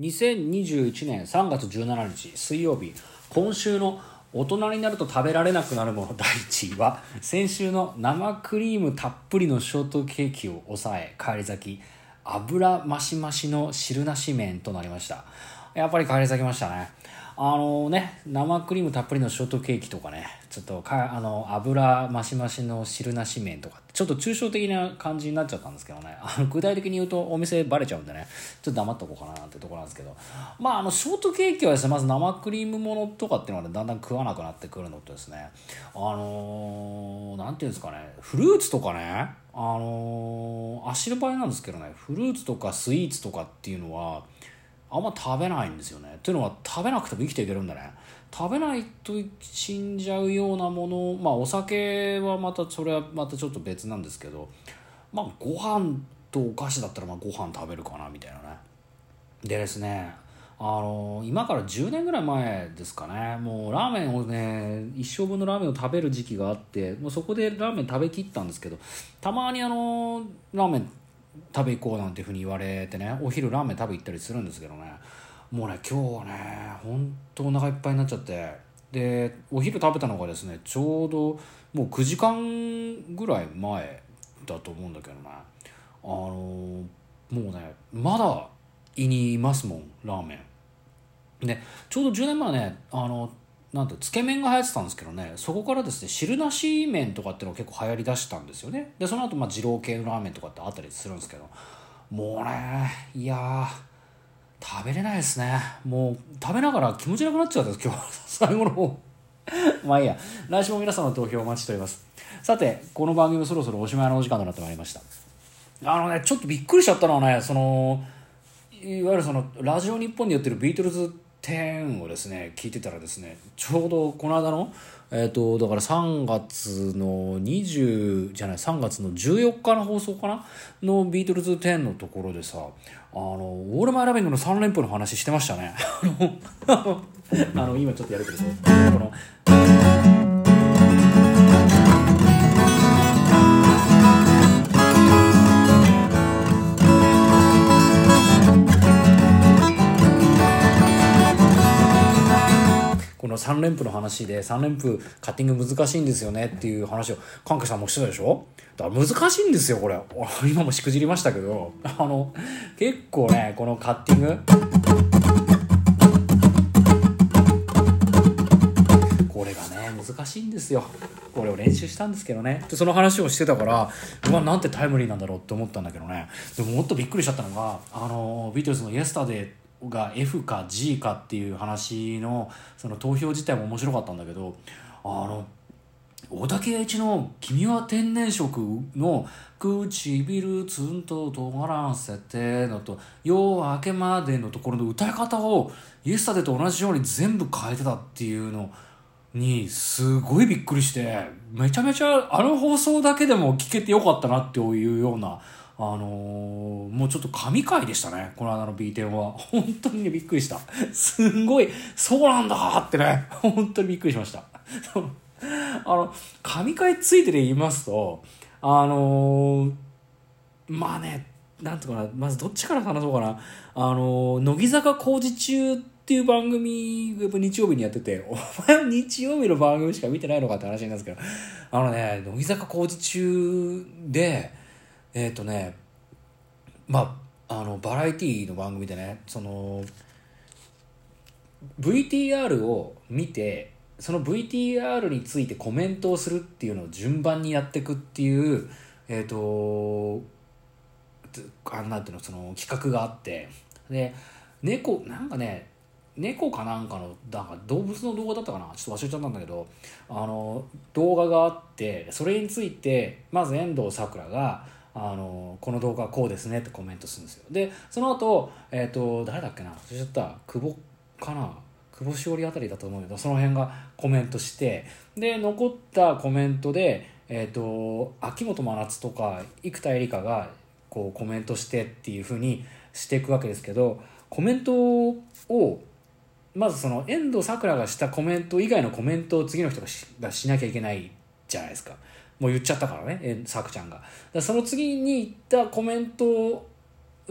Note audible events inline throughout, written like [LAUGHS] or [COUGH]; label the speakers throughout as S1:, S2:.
S1: 2021年3月17日水曜日今週の大人になると食べられなくなるもの第1位は先週の生クリームたっぷりのショートケーキを抑え返り咲き油増し増しの汁なし麺となりました。やっぱり返り咲きましたね。あのね生クリームたっぷりのショートケーキとかねちょっとかあの油増し増しの汁なし麺とかちょっと抽象的な感じになっちゃったんですけどね。[LAUGHS] あの具体的に言うとお店バレちゃうんでね。ちょっと黙っとこうかななんてところなんですけど。まああのショートケーキはですねまず生クリームものとかっていうのは、ね、だんだん食わなくなってくるのとですね。あのー、ていうんですかね。フルーツとかね。あのー、足の場合なんですけどね。フルーツとかスイーツとかっていうのはあんま食べないんですよね。っていうのは食べなくても生きていけるんだね。食べないと死んじゃうようなものまあお酒はまたそれはまたちょっと別なんですけどまあご飯とお菓子だったらまあご飯食べるかなみたいなね。でですねあの今から10年ぐらい前ですかねもうラーメンをね一生分のラーメンを食べる時期があってもうそこでラーメン食べきったんですけどたまにあのラーメン食べ行こうなんていうふうに言われてねお昼ラーメン食べ行ったりするんですけどね。もうね今日はねほんとお腹いっぱいになっちゃって。でお昼食べたのがですねちょうどもう9時間ぐらい前だと思うんだけどね。あのもうねまだ胃にいますもんラーメン。でちょうど10年前ねあのなんとつけ麺が流行ってたんですけどねそこからですね汁なし麺とかっていうのが結構流行りだしたんですよね。でその後まあ二郎系のラーメンとかってあったりするんですけどもうねいや食べれないですね。もう食べながら気持ちなくなっちゃったんです今日。[LAUGHS] 最後の方。[LAUGHS] まあいいや。来週も皆さんの投票お待ちしております。さてこの番組もそろそろおしまいのお時間となってまいりました。あのねちょっとびっくりしちゃったのはねそのいわゆるそのラジオ日本でやってるビートルズ10をですね聞いてたらですねちょうどこの間のえっ、ー、とだから3月の20じゃない3月の14日の放送かな？のビートルズ10のところでさあのオールマイラビングの3連符の話してましたね。[LAUGHS] あの今ちょっとやるけどこのの3連符の話で3連符カッティング難しいんですよねっていう話をカンケさんもしてたでしょ？だから難しいんですよこれ。[LAUGHS] 今もしくじりましたけど。[LAUGHS] あの結構ねこのカッティング。これがね難しいんですよ。これを練習したんですけどね。でその話をしてたからうわなんてタイムリーなんだろうって思ったんだけどね。でももっとびっくりしちゃったのがあのビートルズの「イエスタデーが F か G かっていう話のその投票自体も面白かったんだけどあの大竹栄一の「君は天然色」の「唇ツンと尖らせて」のと「夜明けまで」のところの歌い方をイエスタデと同じように全部変えてたっていうのにすごいびっくりしてめちゃめちゃあの放送だけでも聞けてよかったなっていうようなあのー、もうちょっと神回でしたね。この間の B 点は。本当にね、びっくりした。すんごい、そうなんだってね、本当にびっくりしました。あの、神回ついてで言いますと、あのー、まあね、なんとかな、まずどっちから話そうかな。あのー、乃木坂工事中っていう番組、日曜日にやってて、お前は日曜日の番組しか見てないのかって話なんですけど、あのね、乃木坂工事中で、えっ、ー、とねまああのバラエティーの番組でねその VTR を見てその VTR についてコメントをするっていうのを順番にやっていくっていうえっ、ー、とあなんていうのその企画があって。で猫なんかね猫かなんかのなんか動物の動画だったかな？ちょっと忘れちゃったんだけどあの動画があってそれについてまず遠藤さくらがあのこの動画はこうですねってコメントするんですよ。でその後、えっ、ー、と誰だっけな？忘れちゃった。久保かな？久保しおりあたりだと思うけどその辺がコメントしてで残ったコメントで、えっ、ー、と秋元真夏とか生田絵梨花がこうコメントしてっていうふうにしていくわけですけどコメントをまずその遠藤さくらがしたコメント以外のコメントを次の人がしがしなきゃいけないじゃないですか。もう言っちゃったからねえさくちゃんがその次に言ったコメント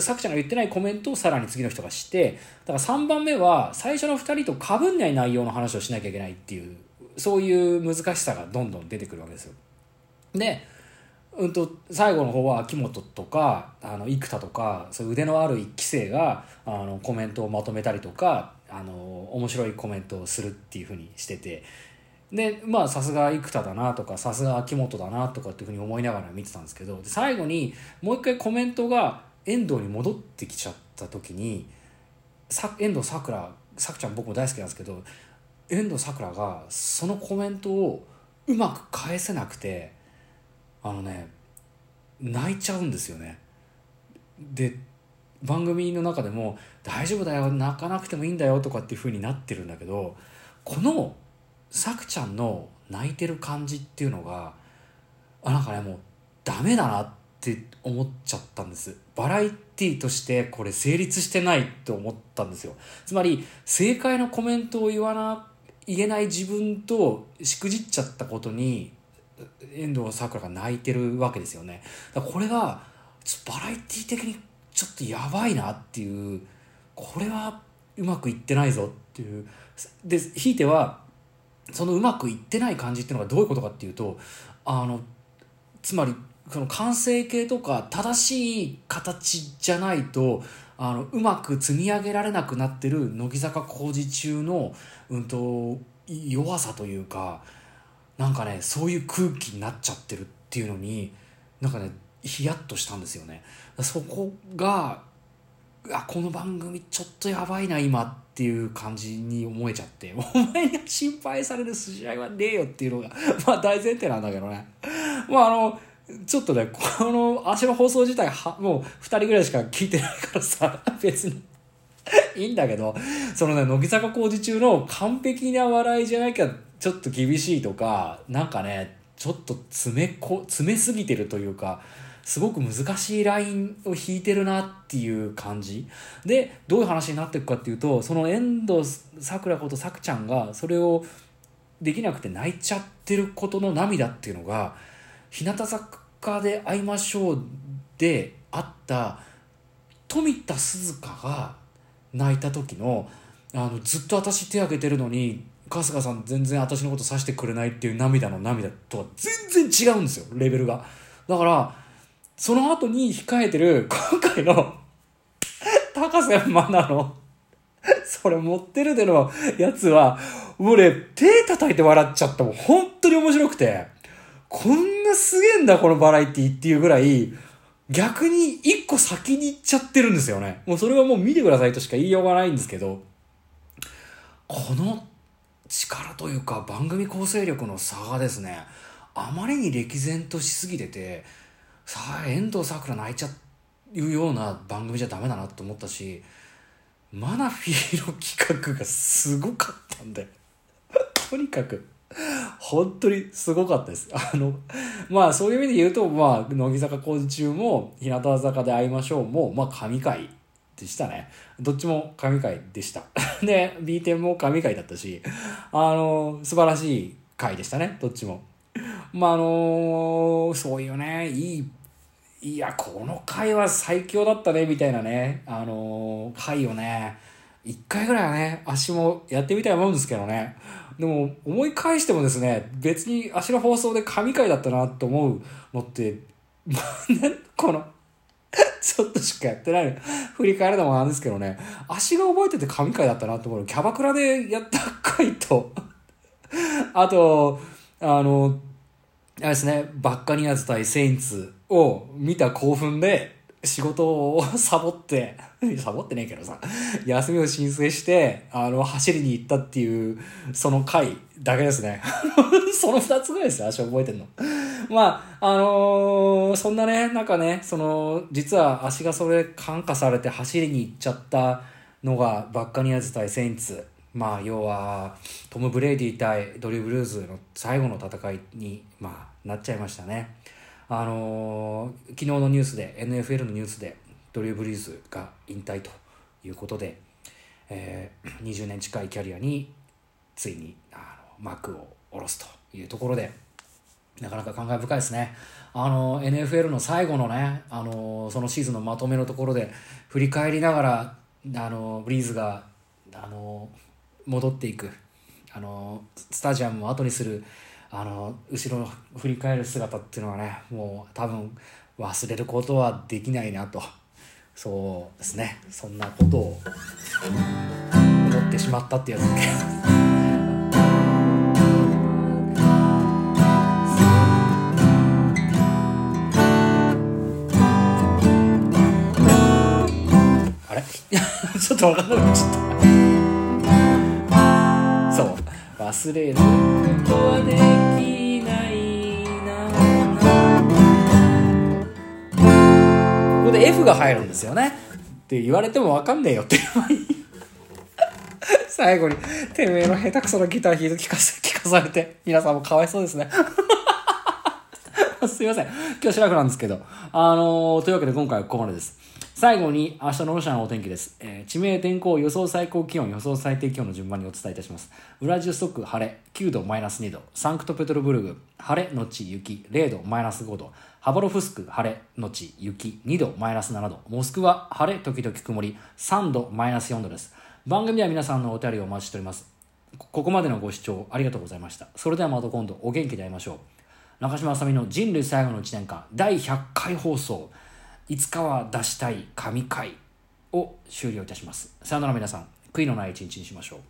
S1: さくちゃんが言ってないコメントをさらに次の人がしてだから3番目は最初の2人とかぶんない内容の話をしなきゃいけないっていうそういう難しさがどんどん出てくるわけですよ。でうんと、最後の方は秋元とかあの生田とかそういう腕のある一期生があのコメントをまとめたりとかあの面白いコメントをするっていうふうにしててでまあさすが生田だなとかさすが秋元だなとかっていうふうに思いながら見てたんですけど最後にもう一回コメントが遠藤に戻ってきちゃった時にさ遠藤さくらさくちゃん僕も大好きなんですけど遠藤さくらがそのコメントをうまく返せなくてあのね泣いちゃうんですよね。で番組の中でも「大丈夫だよ泣かなくてもいいんだよ」とかっていう風になってるんだけどこのさくちゃんの泣いてる感じっていうのがあなんかねもうダメだなって思っちゃったんです。バラエティとしてこれ成立してないと思ったんですよ。つまり正解のコメントを言わな言えない自分としくじっちゃったことに遠藤さくらが泣いてるわけですよね。だこれがバラエティ的にちょっとやばいなっていうこれはうまくいってないぞっていう。でひいてはそのうまくいってない感じっていうのがどういうことかっていうとあのつまりその完成形とか正しい形じゃないとあのうまく積み上げられなくなってる乃木坂工事中の、うんと、弱さというかなんかねそういう空気になっちゃってるっていうのになんかねヒヤッとしたんですよね。そこがあこの番組ちょっとやばいな今っていう感じに思えちゃって。[LAUGHS] お前に心配される筋合いはねえよっていうのが [LAUGHS] まあ大前提なんだけどね。まああのちょっとねこの足の放送自体はもう2人ぐらいしか聞いてないからさ [LAUGHS] 別に。いいんだけどそのね乃木坂工事中の完璧な笑いじゃなきゃちょっと厳しいとかなんかねちょっと詰めこ詰めすぎてるというかすごく難しいラインを引いてるなっていう感じ。でどういう話になっていくかっていうとその遠藤さくらことさくちゃんがそれをできなくて泣いちゃってることの涙っていうのが日向坂で会いましょうであった富田鈴香が泣いた時のあのずっと私手挙げてるのに春日さん全然私のことさしてくれないっていう涙の涙とは全然違うんですよレベルが。だからその後に控えてる [LAUGHS] 今回の [LAUGHS] 高瀬真奈のそれ持ってるでのやつは、もうね、手叩いて笑っちゃったもん。本当に面白くて、こんなすげえんだ、このバラエティっていうぐらい、逆に一個先に行っちゃってるんですよね。もうそれはもう見てくださいとしか言いようがないんですけど、この力というか番組構成力の差がですね、あまりに歴然としすぎてて、さあ遠藤さくら泣いちゃうような番組じゃダメだなと思ったしマナフィーの企画がすごかったんで [LAUGHS] とにかく本当にすごかったです。あの、まあそういう意味で言うと、まあ、乃木坂工事中も、日向坂で会いましょうも、まあ神回でしたね。どっちも神回でした。[LAUGHS] で、B 点も神回だったし、あの、素晴らしい回でしたね、どっちも。まああのそういうね、いい、いや、この回は最強だったね、みたいなね、あの回をね、一回ぐらいはね、足もやってみたいもんですけどね。でも、思い返してもですね、別に足の放送で神回だったなと思うのって、まあね、この、ちょっとしかやってない。振り返るのもなんですけどね、足が覚えてて神回だったなと思うキャバクラでやった回と、あと、あの、あれですね、バッカニアズ対セインツを見た興奮で、仕事をサボって、[LAUGHS] サボってねえけどさ、休みを申請して、あの、走りに行ったっていう、その回だけですね。[LAUGHS] その二つぐらいですよ、足覚えてんの。まあ、あのー、そんなね、なんかね、その、実は足がそれ感化されて走りに行っちゃったのが、バッカニアズ対セインツ。まあ、要は、トム・ブレイディ対ドリュー・ブリーズの最後の戦いに、まあ、なっちゃいましたね。あのー、昨日のニュースで NFL のニュースでドリュー・ブリーズが引退ということで、えー、20年近いキャリアについにあの幕を下ろすというところでなかなか感慨深いですね。あの NFL の最後のねあのそのシーズンのまとめのところで振り返りながらあのブリーズがあの戻っていく。あのスタジアムを後にするあの後ろ振り返る姿っていうのはねもう多分忘れることはできないなと。そうですね。そんなことを思ってしまったっていうやつだけ。[LAUGHS] ちょっと分かんなくなっちゃった。忘れる。こここで F が入るんですよね。って言われても分かんねえよって最後に。てめえの下手くそなギター弾いて聞かせ聞かされて。皆さんもかわいそうですね。[LAUGHS] すいません。今日シラフなんですけど。あのー、というわけで今回はここまでです。最後に明日のロシアのお天気です、えー、地名天候予想最高気温予想最低気温の順番にお伝えいたします。ウラジオストック晴れ。9度マイナス2度。サンクトペトルブルグ晴れのち雪0度マイナス5度。ハバロフスク晴れのち雪2度マイナス7度。モスクワ晴れ時々曇り。3度マイナス4度です。番組では皆さんのお便りをお待ちしております。ここまでのご視聴ありがとうございました。それではまた今度お元気で会いましょう。中島あさみの人類最後の1年間第100回放送。いつかは出したい神回を終了いたします。さよなら皆さん。悔いのない一日にしましょう。